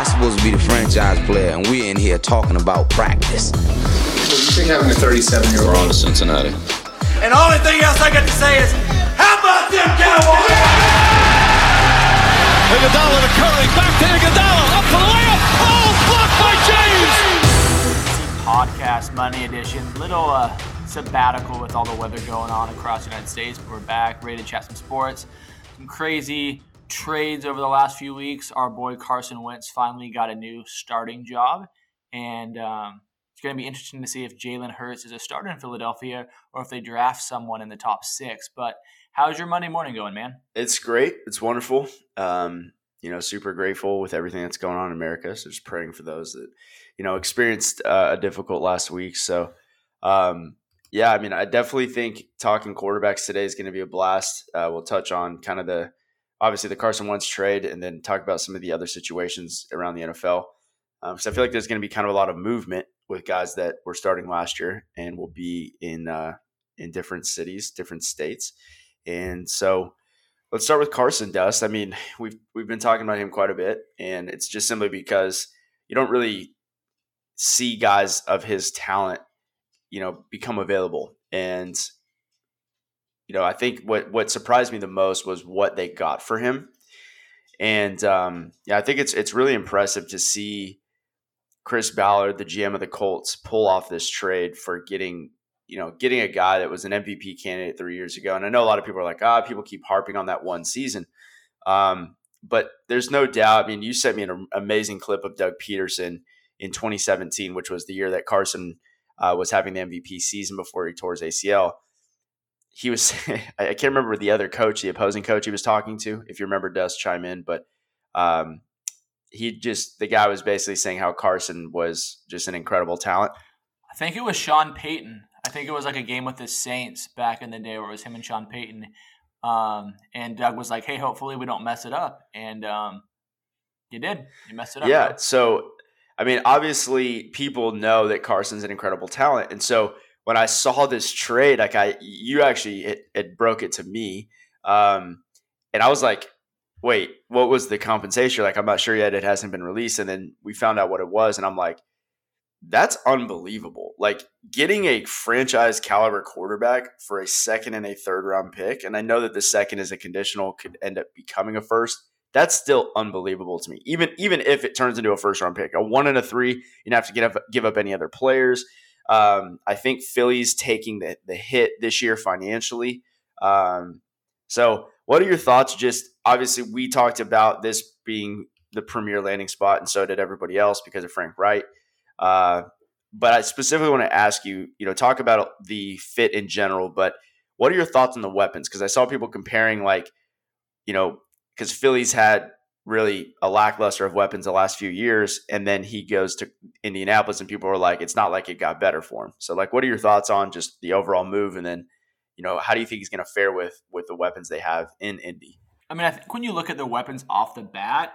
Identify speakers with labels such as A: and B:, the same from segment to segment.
A: I supposed to be the franchise player, and we're in here talking about practice.
B: So you think having a 37 year old?
C: We're on to Cincinnati.
D: And the only thing else I got to say is, how about them Cowboys?
E: Iguodala to Curry, back to Iguodala, up for the layup. Oh, blocked by James.
F: Podcast Money Edition. Little uh, sabbatical with all the weather going on across the United States, but we're back, ready to chat some sports. Some crazy trades over the last few weeks. Our boy Carson Wentz finally got a new starting job, and um, it's going to be interesting to see if Jalen Hurts is a starter in Philadelphia or if they draft someone in the top six. But how's your Monday morning going, man?
G: It's great. It's wonderful. Um, you know, super grateful with everything that's going on in America. So just praying for those that, you know, experienced uh, a difficult last week. So, um, yeah, I mean, I definitely think talking quarterbacks today is going to be a blast. Uh, we'll touch on kind of the obviously the Carson Wentz trade, and then talk about some of the other situations around the NFL. Um, I feel like there's going to be kind of a lot of movement with guys that were starting last year and will be in uh, in different cities, different states, and so let's start with Carson Dust. I mean, we've we've been talking about him quite a bit, and it's just simply because you don't really see guys of his talent, you know, become available. And you know, I think what what surprised me the most was what they got for him. And um, yeah, I think it's it's really impressive to see Chris Ballard, the GM of the Colts, pull off this trade for getting you know getting a guy that was an MVP candidate three years ago. And I know a lot of people are like, ah, people keep harping on that one season. Um, but there's no doubt. I mean, you sent me an amazing clip of Doug Pederson in 2017, which was the year that Carson uh, was having the MVP season before he tore his ACL he was I can't remember the other coach, the opposing coach he was talking to. If you remember, does chime in, but um, he just the guy was basically saying how Carson was just an incredible talent.
F: I think it was Sean Payton. I think it was like a game with the Saints back in the day where it was him and Sean Payton. Um, and Doug was like, "Hey, hopefully we don't mess it up," and um, you did. You messed it up.
G: Yeah. So, I mean, obviously, people know that Carson's an incredible talent, and so when I saw this trade, like I, you actually, it, it broke it to me. Um, and I was like, wait, what was the compensation? Like, I'm not sure yet. It hasn't been released. And then we found out what it was. And I'm like, that's unbelievable. Like getting a franchise caliber quarterback for a second and a third round pick. And I know that the second is a conditional could end up becoming a first. That's still unbelievable to me. Even even if it turns into a first round pick, a one and a three, you don't have to get up, give up any other players. Um, I think Philly's taking the, the hit this year financially. Um, so, what are your thoughts? Just obviously, we talked about this being the premier landing spot, and so did everybody else because of Frank Reich. Uh, but I specifically want to ask you, you know, talk about the fit in general. But what are your thoughts on the weapons? Because I saw people comparing, like, you know, because Philly's had really a lackluster of weapons the last few years. And then he goes to Indianapolis, and people are like, it's not like it got better for him. So, like, what are your thoughts on just the overall move? And then, you know, how do you think he's going to fare with with the weapons they have in Indy?
F: I mean, I think when you look at the weapons off the bat,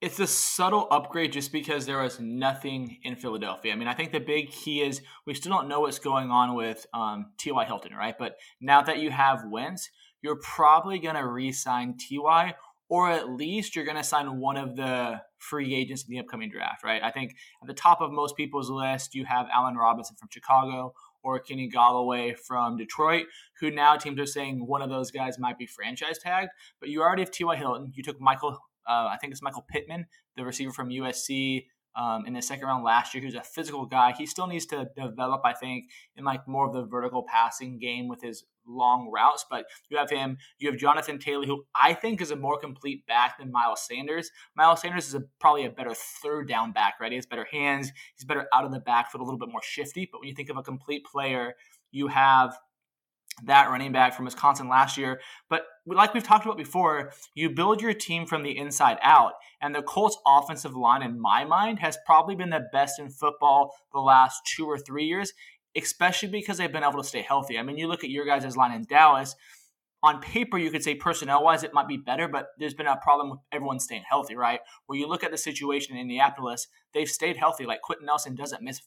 F: it's a subtle upgrade just because there was nothing in Philadelphia. I mean, I think the big key is we still don't know what's going on with um, T.Y. Hilton, right? But now that you have Wentz, you're probably going to re sign T.Y or at least you're going to sign one of the free agents in the upcoming draft, right? I think at the top of most people's list, you have Allen Robinson from Chicago or Kenny Golladay from Detroit, who now teams are saying one of those guys might be franchise tagged. But you already have T.Y. Hilton. You took Michael, uh, I think it's Michael Pittman, the receiver from USC. Um, in the second round last year, he was a physical guy. He still needs to develop, I think, in like more of the vertical passing game with his long routes, but you have him. You have Jonathan Taylor, who I think is a more complete back than Miles Sanders. Miles Sanders is a, probably a better third down back, right? He has better hands. He's better out of the backfield, a little bit more shifty. But when you think of a complete player, you have that running back from Wisconsin last year. But like we've talked about before, you build your team from the inside out. And the Colts offensive line, in my mind, has probably been the best in football the last two or three years especially because they've been able to stay healthy. I mean, you look at your guys' line in Dallas. On paper, you could say personnel wise, it might be better, but there's been a problem with everyone staying healthy, right? Where you look at the situation in Indianapolis, they've stayed healthy. Like Quenton Nelson doesn't miss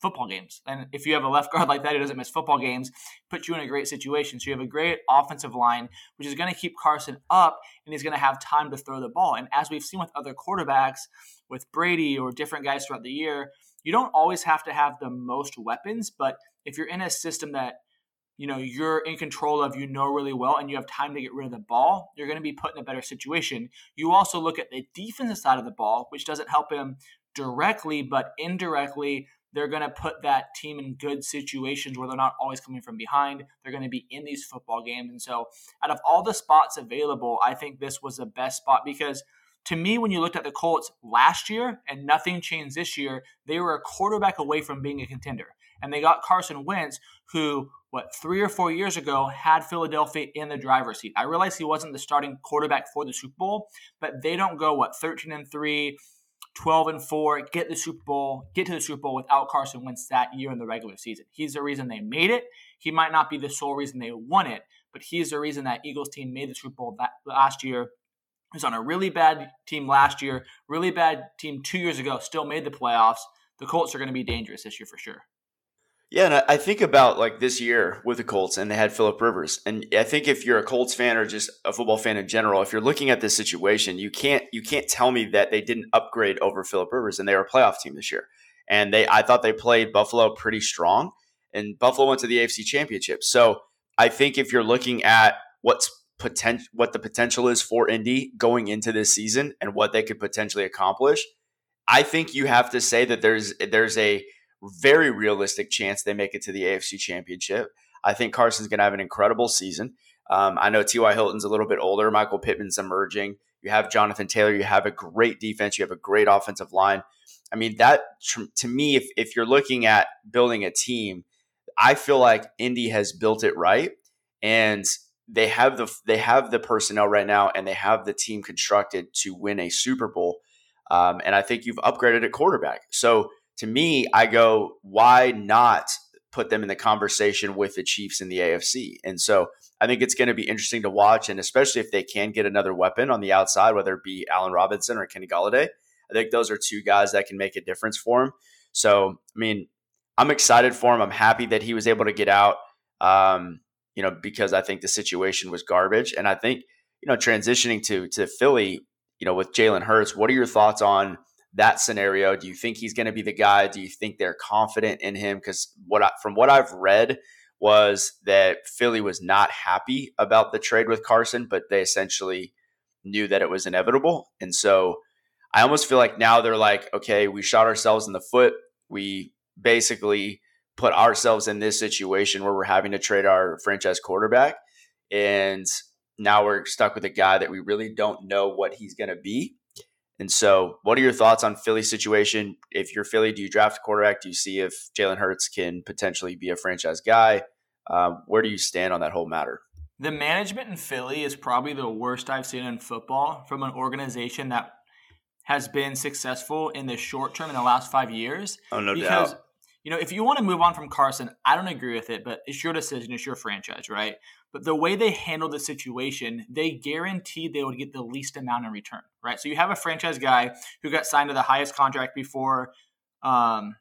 F: football games. And if you have a left guard like that who doesn't miss football games, puts you in a great situation. So you have a great offensive line, which is going to keep Carson up and he's going to have time to throw the ball. And as we've seen with other quarterbacks, with Brady or different guys throughout the year, you don't always have to have the most weapons, but if you're in a system that you know you're in control of you know really well and you have time to get rid of the ball you're going to be put in a better situation. You also look at the defensive side of the ball which doesn't help him directly but indirectly they're going to put that team in good situations where they're not always coming from behind. They're going to be in these football games. And so out of all the spots available i think this was the best spot because to me, when you looked at the Colts last year and nothing changed this year, they were a quarterback away from being a contender. And they got Carson Wentz, who, what, three or four years ago had Philadelphia in the driver's seat. I realize he wasn't the starting quarterback for the Super Bowl, but they don't go, what, 13 and 3, 12 and 4, get the Super Bowl, get to the Super Bowl without Carson Wentz that year in the regular season. He's the reason they made it. He might not be the sole reason they won it, but he's the reason that Eagles team made the Super Bowl that last year was on a really bad team last year, really bad team two years ago, still made the playoffs. The Colts are going to be dangerous this year for sure.
G: Yeah, and I think about like this year with the Colts, and they had Philip Rivers, and I think if you're a Colts fan or just a football fan in general, if you're looking at this situation, you can't you can't tell me that they didn't upgrade over Philip Rivers, and they were a playoff team this year, and they I thought they played Buffalo pretty strong, and Buffalo went to the AFC Championship. So I think if you're looking at what's potential what the potential is for Indy going into this season and what they could potentially accomplish, I think you have to say that there's there's a very realistic chance they make it to the AFC Championship. I think Carson's going to have an incredible season. Um, I know T.Y. Hilton's a little bit older. Michael Pittman's emerging. You have Jonathan Taylor. You have a great defense. You have a great offensive line. I mean, that to me, if, if you're looking at building a team, I feel like Indy has built it right. And they have the they have the personnel right now and they have the team constructed to win a Super Bowl. Um, and I think you've upgraded at quarterback. So to me, I go, why not put them in the conversation with the Chiefs in the AFC? And so I think it's going to be interesting to watch, and especially if they can get another weapon on the outside, whether it be Allen Robinson or Kenny Golladay. I think those are two guys that can make a difference for him. So, I mean, I'm excited for him. I'm happy that he was able to get out. Um, you know, because I think the situation was garbage. And I think, you know, transitioning to to Philly, you know, with Jalen Hurts, what are your thoughts on that scenario? Do you think he's going to be the guy? Do you think they're confident in him? Because what I, from what I've read was that Philly was not happy about the trade with Carson, but they essentially knew that it was inevitable. And so I almost feel like now they're like, okay, we shot ourselves in the foot. We basically put ourselves in this situation where we're having to trade our franchise quarterback. And now we're stuck with a guy that we really don't know what he's going to be. And so, what are your thoughts on Philly's situation? If you're Philly, do you draft a quarterback? Do you see if Jalen Hurts can potentially be a franchise guy? Um, where do you stand on that whole matter?
F: The management in Philly is probably the worst I've seen in football from an organization that has been successful in the short term in the last five years.
G: Oh, no because doubt
F: you know, if you want to move on from Carson, I don't agree with it, but it's your decision, it's your franchise, right? But the way they handled the situation, they guaranteed they would get the least amount in return, right? So you have a franchise guy who got signed to the highest contract before, um,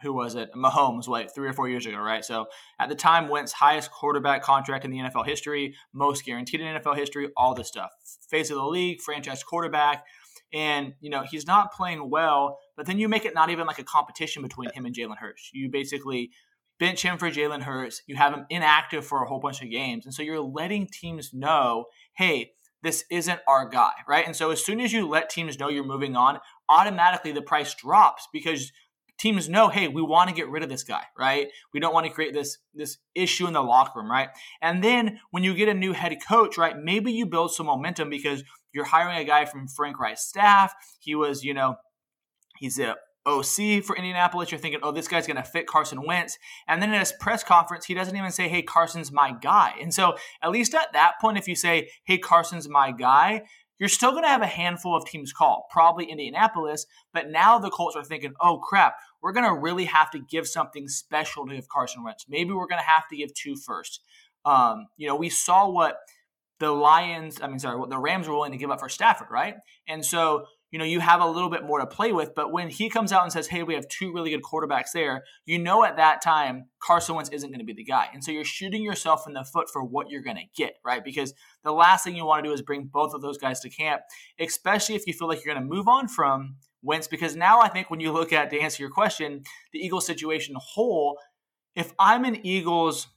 F: who was it? Mahomes, what, three or four years ago, right? So at the time, Wentz highest quarterback contract in the NFL history, most guaranteed in NFL history, all this stuff. Face of the league, franchise quarterback and you know he's not playing well. But then you make it not even like a competition between him and Jalen Hurts. You basically bench him for Jalen Hurts. You have him inactive for a whole bunch of games, and so you're letting teams know, hey, this isn't our guy, right? And so as soon as you let teams know you're moving on, automatically the price drops because teams know, hey, we want to get rid of this guy, right? We don't want to create this this issue in the locker room, right? And then when you get a new head coach, right, maybe you build some momentum because you're hiring a guy from Frank Reich's staff. He was, you know, he's a OC for Indianapolis. You're thinking, oh, this guy's going to fit Carson Wentz. And then in his press conference, he doesn't even say, hey, Carson's my guy. And so, at least at that point, if you say, hey, Carson's my guy, you're still going to have a handful of teams call, probably Indianapolis. But now the Colts are thinking, oh, crap, we're going to really have to give something special to Carson Wentz. Maybe we're going to have to give two first. Um, you know, we saw what the Lions, I mean, sorry, the Rams were willing to give up for Stafford, right? And so you know, you have a little bit more to play with. But when he comes out and says, hey, we have two really good quarterbacks there, you know at that time, Carson Wentz isn't going to be the guy. And so you're shooting yourself in the foot for what you're going to get, right? Because the last thing you want to do is bring both of those guys to camp, especially if you feel like you're going to move on from Wentz. Because now I think when you look at, to answer your question, the Eagles situation whole, if I'm an Eagles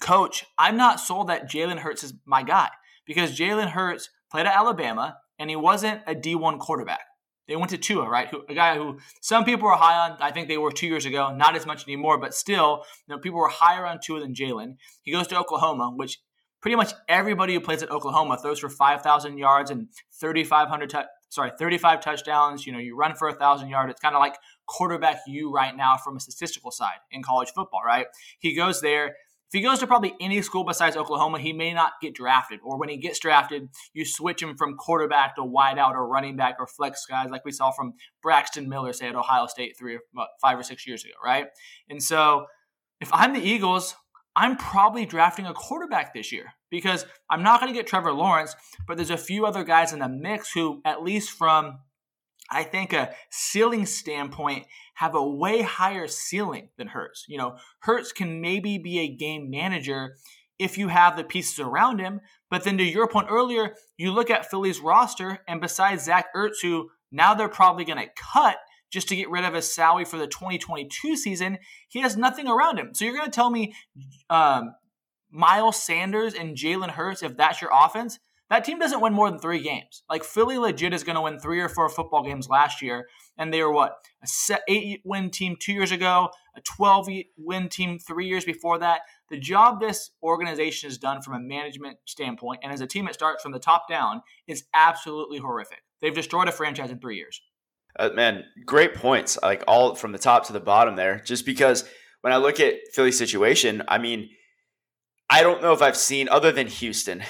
F: coach, I'm not sold that Jalen Hurts is my guy because Jalen Hurts played at Alabama and he wasn't a D1 quarterback. They went to Tua, right? Who, a guy who some people were high on. I think they were two years ago, not as much anymore, but still, you know, people were higher on Tua than Jalen. He goes to Oklahoma, which pretty much everybody who plays at Oklahoma throws for 5,000 yards and 3,500, tu- sorry, 35 touchdowns. You know, you run for a thousand yards. It's kind of like quarterback you right now from a statistical side in college football, right? He goes there. If he goes to probably any school besides Oklahoma, he may not get drafted. Or when he gets drafted, you switch him from quarterback to wideout or running back or flex guys, like we saw from Braxton Miller, say at Ohio State three or five or six years ago, right? And so, if I'm the Eagles, I'm probably drafting a quarterback this year because I'm not going to get Trevor Lawrence, but there's a few other guys in the mix who, at least from I think a ceiling standpoint have a way higher ceiling than Hurts. You know, Hurts can maybe be a game manager if you have the pieces around him. But then to your point earlier, you look at Philly's roster, and besides Zach Ertz, who now they're probably going to cut just to get rid of his salary for the 2022 season, he has nothing around him. So you're going to tell me um, Miles Sanders and Jalen Hurts, if that's your offense, that team doesn't win more than three games. Like Philly legit is going to win three or four football games last year, and they were what a eight win team two years ago, a twelve win team three years before that. The job this organization has done from a management standpoint, and as a team that starts from the top down, is absolutely horrific. They've destroyed a franchise in three years.
G: Uh, man, great points. Like all from the top to the bottom there. Just because when I look at Philly's situation, I mean, I don't know if I've seen other than Houston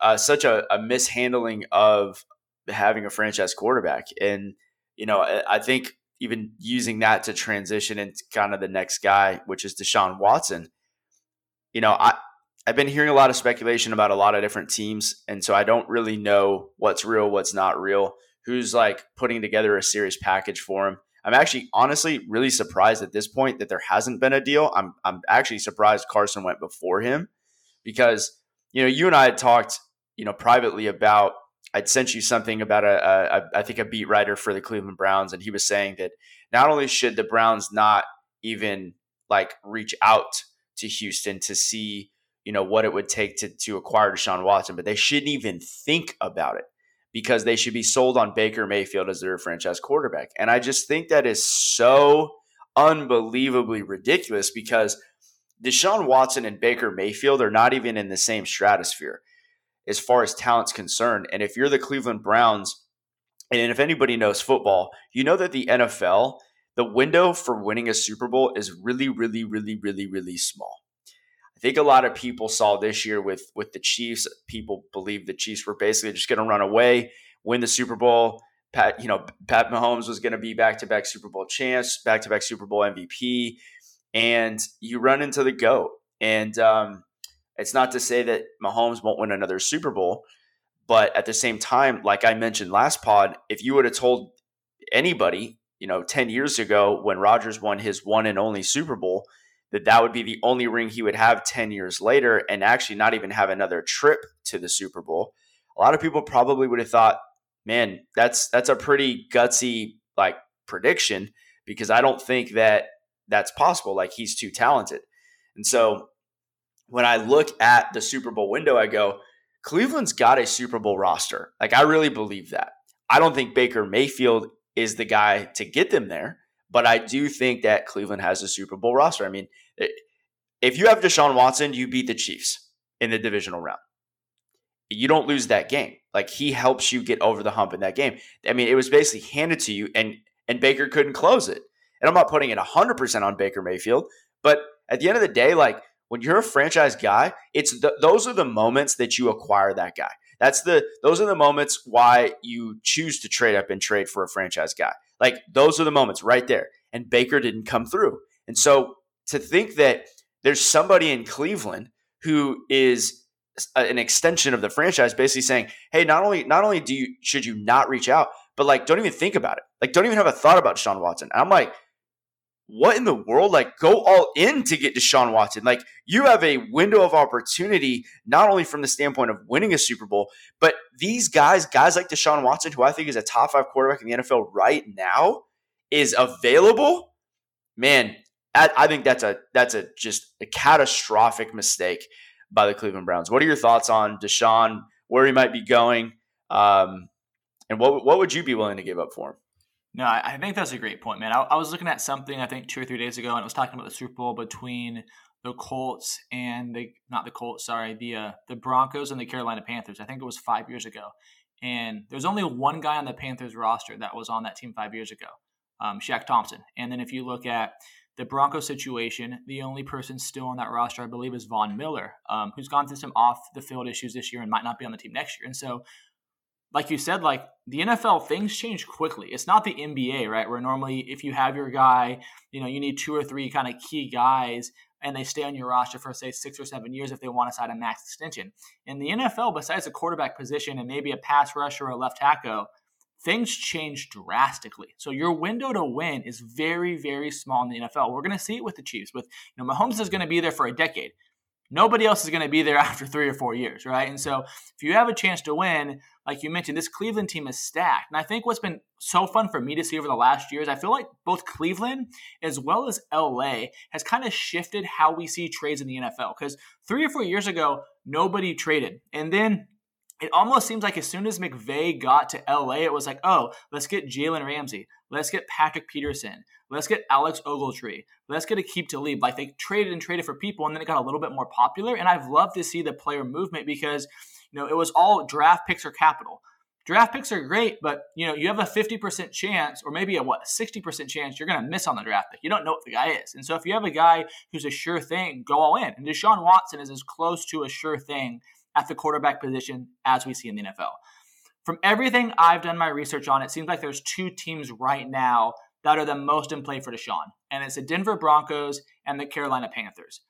G: uh, such a, a, mishandling of having a franchise quarterback. And, you know, I think even using that to transition into kind of the next guy, which is Deshaun Watson, you know, I, I've been hearing a lot of speculation about a lot of different teams. And so I don't really know what's real, what's not real, who's like putting together a serious package for him. I'm actually honestly really surprised at this point that there hasn't been a deal. I'm I'm actually surprised Carson went before him because you know, you and I had talked, you know, privately about. I'd sent you something about a, a, I think a beat writer for the Cleveland Browns, and he was saying that not only should the Browns not even like reach out to Houston to see, you know, what it would take to to acquire Deshaun Watson, but they shouldn't even think about it because they should be sold on Baker Mayfield as their franchise quarterback. And I just think that is so unbelievably ridiculous because Deshaun Watson and Baker Mayfield are not even in the same stratosphere as far as talent's concerned. And if you're the Cleveland Browns, and if anybody knows football, you know that the NFL, the window for winning a Super Bowl is really, really, really, really, really small. I think a lot of people saw this year with with the Chiefs. People believe the Chiefs were basically just going to run away, win the Super Bowl. Pat, you know, Pat Mahomes was going to be back to back Super Bowl champs, back to back Super Bowl MVP and you run into the GOAT. And um, it's not to say that Mahomes won't win another Super Bowl, but at the same time, like I mentioned last pod, if you would have told anybody, you know, 10 years ago when Rodgers won his one and only Super Bowl, that that would be the only ring he would have 10 years later and actually not even have another trip to the Super Bowl, a lot of people probably would have thought, man, that's that's a pretty gutsy like prediction because I don't think that that's possible. Like he's too talented. And so when I look at the Super Bowl window, I go, Cleveland's got a Super Bowl roster. Like I really believe that. I don't think Baker Mayfield is the guy to get them there, but I do think that Cleveland has a Super Bowl roster. I mean, if you have Deshaun Watson, you beat the Chiefs in the divisional round. You don't lose that game. Like he helps you get over the hump in that game. I mean, it was basically handed to you and and Baker couldn't close it. And I'm not putting it 100% on Baker Mayfield, but at the end of the day, like when you're a franchise guy, it's the, those are the moments that you acquire that guy. That's the those are the moments why you choose to trade up and trade for a franchise guy. Like those are the moments right there. And Baker didn't come through. And so to think that there's somebody in Cleveland who is an extension of the franchise basically saying, "Hey, not only not only do you should you not reach out, but like don't even think about it. Like don't even have a thought about Sean Watson. And I'm like, what in the world? Like go all in to get Deshaun Watson. Like you have a window of opportunity, not only from the standpoint of winning a Super Bowl, but these guys, guys like Deshaun Watson, who I think is a top five quarterback in the NFL right now, is available. Man, I, think that's a that's a just a catastrophic mistake by the Cleveland Browns. What are your thoughts on Deshaun, where he might be going, um, and what what would you be willing to give up for him?
F: No, I think that's a great point, man. I, I, was looking at something I think two or three days ago, and it was talking about the Super Bowl between the Colts and the not the Colts, sorry, the uh, the Broncos and the Carolina Panthers. I think it was five years ago, and there's only one guy on the Panthers roster that was on that team five years ago, um, Shaq Thompson. And then if you look at the Broncos situation, the only person still on that roster, I believe, is Von Miller, um, who's gone through some off the field issues this year and might not be on the team next year. And so, like you said, like the NFL, things change quickly. It's not the NBA, right? Where normally, if you have your guy, you know, you need two or three kind of key guys and they stay on your roster for say six or seven years if they want to sign a max extension. In the NFL, besides the quarterback position and maybe a pass rusher or a left tackle, things change drastically. So your window to win is very, very small in the NFL. We're going to see it with the Chiefs. With you know, Mahomes is going to be there for a decade. Nobody else is going to be there after three or four years, right? And so if you have a chance to win, like you mentioned, this Cleveland team is stacked. And I think what's been so fun for me to see over the last years, I feel like both Cleveland as well as LA has kind of shifted how we see trades in the NFL. Because three or four years ago, nobody traded. And then it almost seems like as soon as McVay got to LA, it was like, oh, let's get Jalen Ramsey. Let's get Patrick Peterson. Let's get Alex Ogletree. Let's get Aqib Talib. Like they traded and traded for people, and then it got a little bit more popular. And I've loved to see the player movement because, you know, it was all draft picks or capital. Draft picks are great, but you know, you have a 50% chance, or maybe a what, 60% chance you're gonna miss on the draft pick. You don't know what the guy is. And so if you have a guy who's a sure thing, go all in. And Deshaun Watson is as close to a sure thing at the quarterback position as we see in the NFL. From everything I've done my research on, it seems like there's two teams right now that are the most in play for Deshaun, and it's the Denver Broncos and the Carolina Panthers.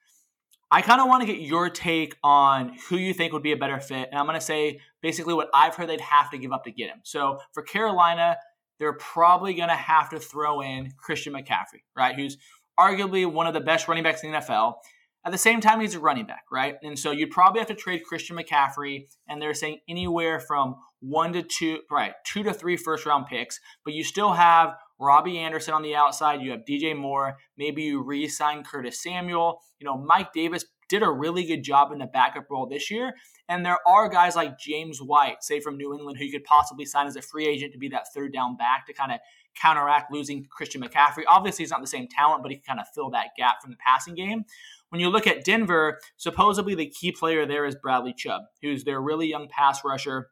F: I kind of want to get your take on who you think would be a better fit, and I'm going to say basically what I've heard they'd have to give up to get him. So for Carolina, they're probably going to have to throw in Christian McCaffrey, right? Who's arguably one of the best running backs in the NFL. At the same time, he's a running back, right? And so you'd probably have to trade Christian McCaffrey, and they're saying anywhere from one to two, right, two to three first round picks, but you still have Robbie Anderson on the outside. You have DJ Moore. Maybe you re sign Curtis Samuel. You know, Mike Davis did a really good job in the backup role this year. And there are guys like James White, say from New England, who you could possibly sign as a free agent to be that third down back to kind of counteract losing Christian McCaffrey. Obviously, he's not the same talent, but he can kind of fill that gap from the passing game. When you look at Denver, supposedly the key player there is Bradley Chubb, who's their really young pass rusher.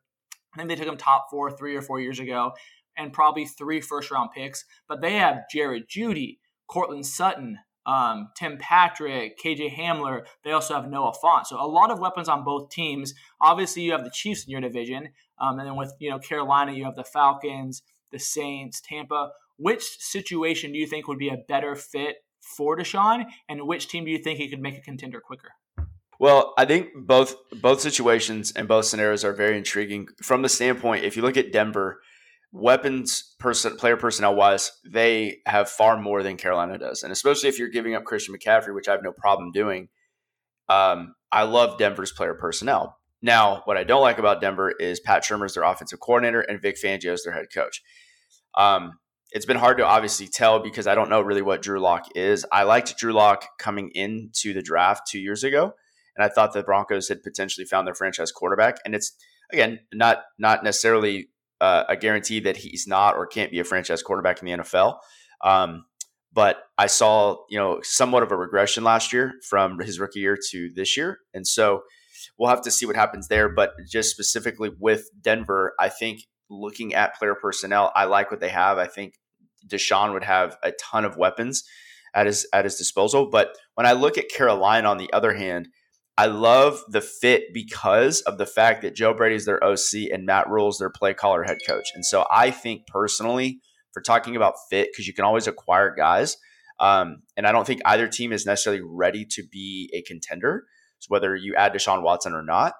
F: I think they took him top four three or four years ago, and probably three first round picks. But they have Jared Jeudy, Courtland Sutton, um, Tim Patrick, KJ Hamler. They also have Noah Fant. So a lot of weapons on both teams. Obviously, you have the Chiefs in your division, um, and then with you know Carolina, you have the Falcons, the Saints, Tampa. Which situation do you think would be a better fit for Deshaun, and which team do you think he could make a contender quicker?
G: Well, I think both both situations and both scenarios are very intriguing from the standpoint. If you look at Denver, weapons person player personnel wise, they have far more than Carolina does, and especially if you're giving up Christian McCaffrey, which I have no problem doing. Um, I love Denver's player personnel. Now, what I don't like about Denver is Pat Shurmur's their offensive coordinator and Vic Fangio is their head coach. Um, it's been hard to obviously tell because I don't know really what Drew Lock is. I liked Drew Lock coming into the draft two years ago, and I thought the Broncos had potentially found their franchise quarterback. And it's again not not necessarily uh, a guarantee that he's not or can't be a franchise quarterback in the NFL. Um, but I saw you know somewhat of a regression last year from his rookie year to this year, and so we'll have to see what happens there. But just specifically with Denver, I think looking at player personnel, I like what they have. I think Deshaun would have a ton of weapons at his at his disposal. But when I look at Carolina, on the other hand, I love the fit because of the fact that Joe Brady is their OC and Matt Rhule is their play caller head coach. And so I think personally, for talking about fit, because you can always acquire guys, um, and I don't think either team is necessarily ready to be a contender. So whether you add Deshaun Watson or not,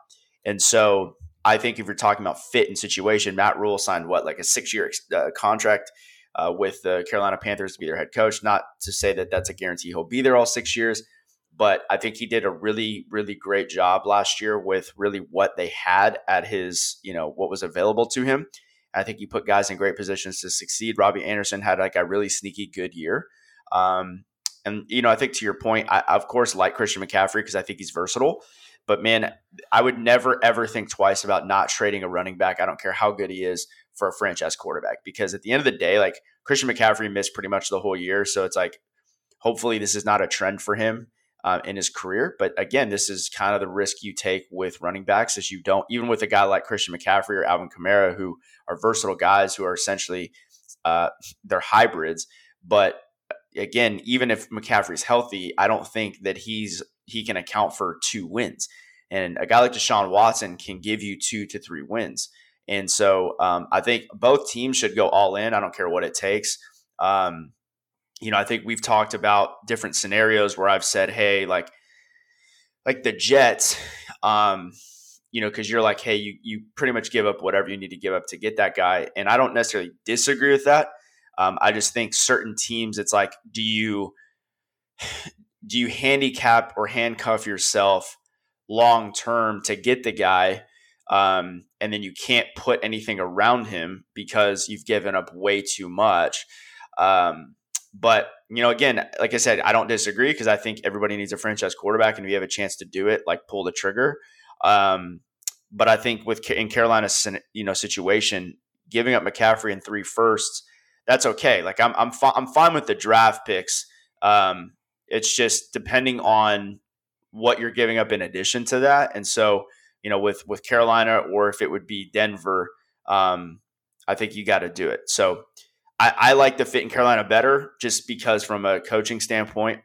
G: and so I think if you're talking about fit and situation, Matt Rhule signed what like a six year uh, contract uh, with the Carolina Panthers to be their head coach. Not to say that that's a guarantee he'll be there all six years, but I think he did a really, really great job last year with really what they had at his, you know, what was available to him. I think he put guys in great positions to succeed. Robbie Anderson had like a really sneaky good year. Um, and, you know, I think to your point, I, of course, like Christian McCaffrey because I think he's versatile. But man, I would never, ever think twice about not trading a running back. I don't care how good he is for a franchise quarterback because at the end of the day, like Christian McCaffrey missed pretty much the whole year. So it's like, hopefully, this is not a trend for him uh, in his career. But again, this is kind of the risk you take with running backs, is you don't even with a guy like Christian McCaffrey or Alvin Kamara, who are versatile guys who are essentially uh, they're hybrids. But again, even if McCaffrey's healthy, I don't think that he's he can account for two wins. And a guy like Deshaun Watson can give you two to three wins. And so um, I think both teams should go all in. I don't care what it takes. Um, you know, I think we've talked about different scenarios where I've said, hey, like, like the Jets, um, you know, because you're like, hey, you you pretty much give up whatever you need to give up to get that guy, and I don't necessarily disagree with that. Um, I just think certain teams, it's like, do you do you handicap or handcuff yourself long term to get the guy, um, and then you can't put anything around him because you've given up way too much. Um, but you know, again, like I said, I don't disagree because I think everybody needs a franchise quarterback, and if you have a chance to do it, like pull the trigger. Um, but I think with in Carolina's you know situation, giving up McCaffrey in three firsts, that's okay. Like I'm I'm fi- I'm fine with the draft picks. Um, it's just depending on what you're giving up in addition to that, and so you know with with Carolina or if it would be Denver, um, I think you got to do it. So I, I like the fit in Carolina better just because from a coaching standpoint,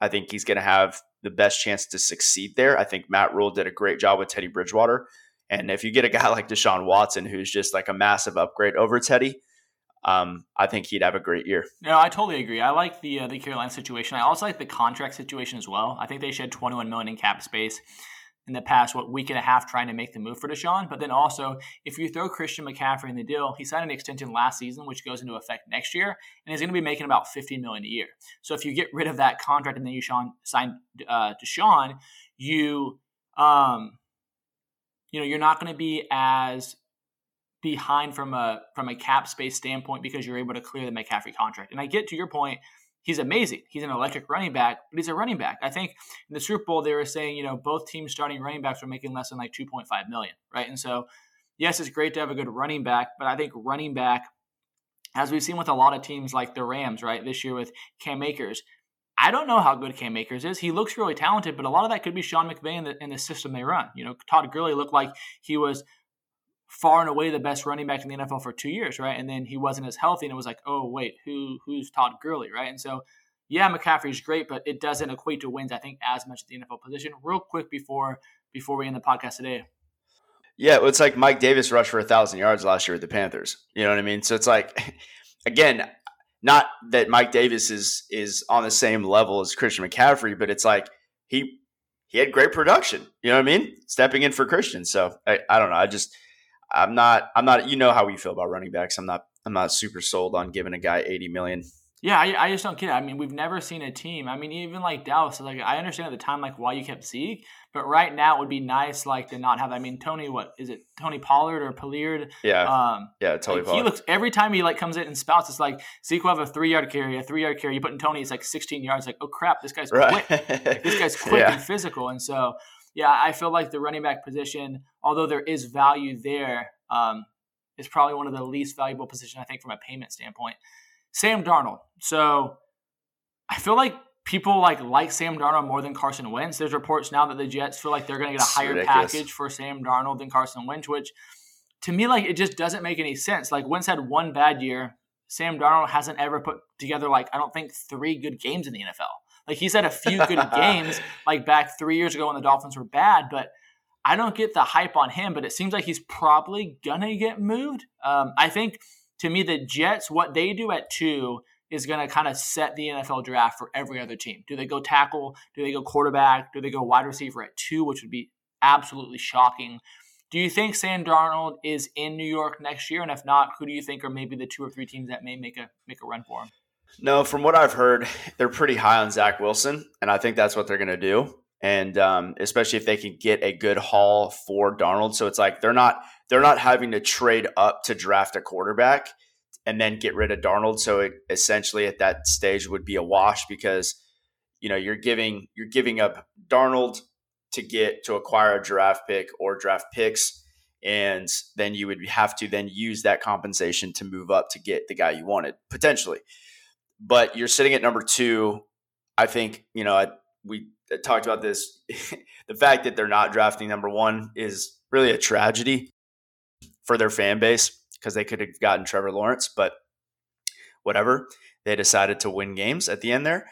G: I think he's going to have the best chance to succeed there. I think Matt Rhule did a great job with Teddy Bridgewater. And if you get a guy like Deshaun Watson, who's just like a massive upgrade over Teddy, um, I think he'd have a great year.
F: No, I totally agree. I like the uh, the Carolina situation. I also like the contract situation as well. I think they shed 21 million in cap space in the past what week and a half trying to make the move for Deshaun. But then also, if you throw Christian McCaffrey in the deal, he signed an extension last season, which goes into effect next year, and he's going to be making about 50 million a year. So if you get rid of that contract and then you sign uh, Deshaun, you um, you know you're not going to be as behind from a from a cap space standpoint because you're able to clear the McCaffrey contract. And I get to your point he's amazing. He's an electric running back, but he's a running back. I think in the Super Bowl they were saying, you know, both teams starting running backs were making less than like 2.5 million, right? And so, yes, it's great to have a good running back, but I think running back, as we've seen with a lot of teams like the Rams, right, this year with Cam Akers, I don't know how good Cam Akers is. He looks really talented, but a lot of that could be Sean McVay and the, in the system they run. You know, Todd Gurley looked like he was far and away the best running back in the NFL for two years, right? And then he wasn't as healthy, and it was like, oh wait, who who's Todd Gurley, right? And so, yeah, McCaffrey's great, but it doesn't equate to wins. I think as much at the NFL position. Real quick before before we end the podcast today.
G: Yeah, it's like Mike Davis rushed for a thousand yards last year with the Panthers. You know what I mean? So it's like, again, not that Mike Davis is is on the same level as Christian McCaffrey, but it's like he he had great production. You know what I mean? Stepping in for Christian. So I, I don't know. I just I'm not. I'm not. You know how we feel about running backs. I'm not. I'm not super sold on giving a guy 80 million.
F: Yeah, I, I just don't get it. I mean, we've never seen a team. I mean, even like Dallas. Like, I understand at the time like why you kept Zeke, but right now it would be nice like to not have. I mean, Tony, what is it? Tony Pollard or Pollard?
G: Yeah, um, yeah, Tony
F: like,
G: Pollard.
F: He looks every time he like comes in and spouts. It's like Zeke will have a three yard carry, a three yard carry. You put in Tony, it's like 16 yards. Like, oh crap, this guy's right. quick. like, this guy's quick yeah. and physical, and so yeah, I feel like the running back position, although there is value there, um, is probably one of the least valuable positions, I think, from a payment standpoint. Sam Darnold. So I feel like people like like Sam Darnold more than Carson Wentz. There's reports now that the Jets feel like they're going to get a higher ridiculous. package for Sam Darnold than Carson Wentz, which to me, like it just doesn't make any sense. Like Wentz had one bad year. Sam Darnold hasn't ever put together like I don't think three good games in the NFL. Like he's had a few good games, like back three years ago when the Dolphins were bad, but I don't get the hype on him, but it seems like he's probably gonna get moved. Um, I think to me, the Jets, what they do at two is going to kind of set the NFL draft for every other team. Do they go tackle? Do they go quarterback? Do they go wide receiver at two, which would be absolutely shocking? Do you think Sam Darnold is in New York next year? And if not, who do you think are maybe the two or three teams that may make a make a run for him?
G: No, from what I've heard, they're pretty high on Zach Wilson, and I think that's what they're going to do. And um, especially if they can get a good haul for Darnold, so it's like they're not they're not having to trade up to draft a quarterback and then get rid of Darnold. So it essentially at that stage would be a wash because you know you're giving you're giving up Darnold to get to acquire a draft pick or draft picks. And then you would have to then use that compensation to move up to get the guy you wanted potentially. But you're sitting at number two. I think you know I, we talked about this the fact that they're not drafting number one is really a tragedy for their fan base because they could have gotten trevor lawrence but whatever they decided to win games at the end there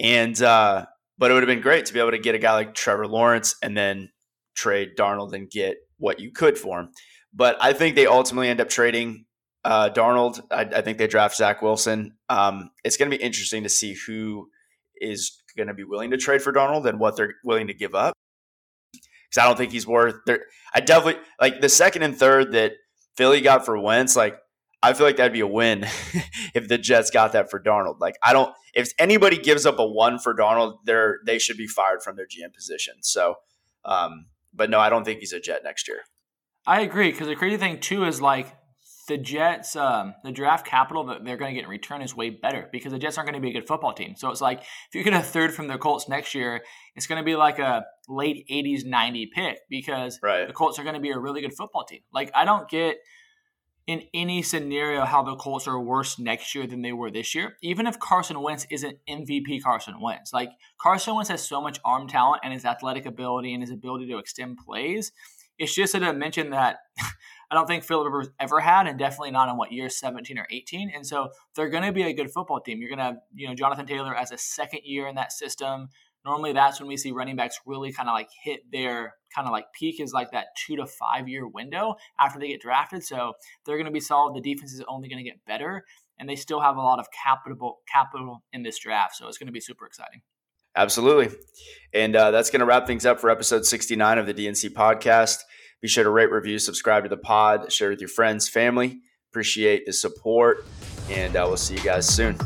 G: and uh, but it would have been great to be able to get a guy like Trevor Lawrence and then trade Darnold and get what you could for him. But I think they ultimately end up trading uh, Darnold. I, I, think they draft Zach Wilson. Um, it's going to be interesting to see who is going to be willing to trade for Darnold and what they're willing to give up. Because I don't think he's worth. I definitely like the second and third that Philly got for Wentz. Like I feel like that'd be a win if the Jets got that for Darnold. Like I don't if anybody gives up a one for Darnold, they're they should be fired from their GM position. So um, but no, I don't think he's a Jet next year.
F: I agree because the crazy thing too is like the Jets, um, the draft capital that they're going to get in return is way better because the Jets aren't going to be a good football team. So it's like if you get a third from the Colts next year, it's going to be like a late '80s, '90 pick because
G: right.
F: the Colts are going to be a really good football team. Like I don't get in any scenario how the Colts are worse next year than they were this year, even if Carson Wentz isn't MVP Carson Wentz. Like Carson Wentz has so much arm talent and his athletic ability and his ability to extend plays. It's just a dimension that I don't think Philip Rivers ever had, and definitely not in what year 17 or 18. And so they're going to be a good football team. You're going to have, you know, Jonathan Taylor as a second year in that system. Normally, that's when we see running backs really kind of like hit their kind of like peak is like that two to five year window after they get drafted. So they're going to be solid. The defense is only going to get better, and they still have a lot of capital capital in this draft. So it's going to be super exciting.
G: Absolutely. And uh, that's going to wrap things up for episode 69 of the DNC podcast. Be sure to rate, review, subscribe to the pod, share with your friends, family. Appreciate the support, and uh, we'll see you guys soon.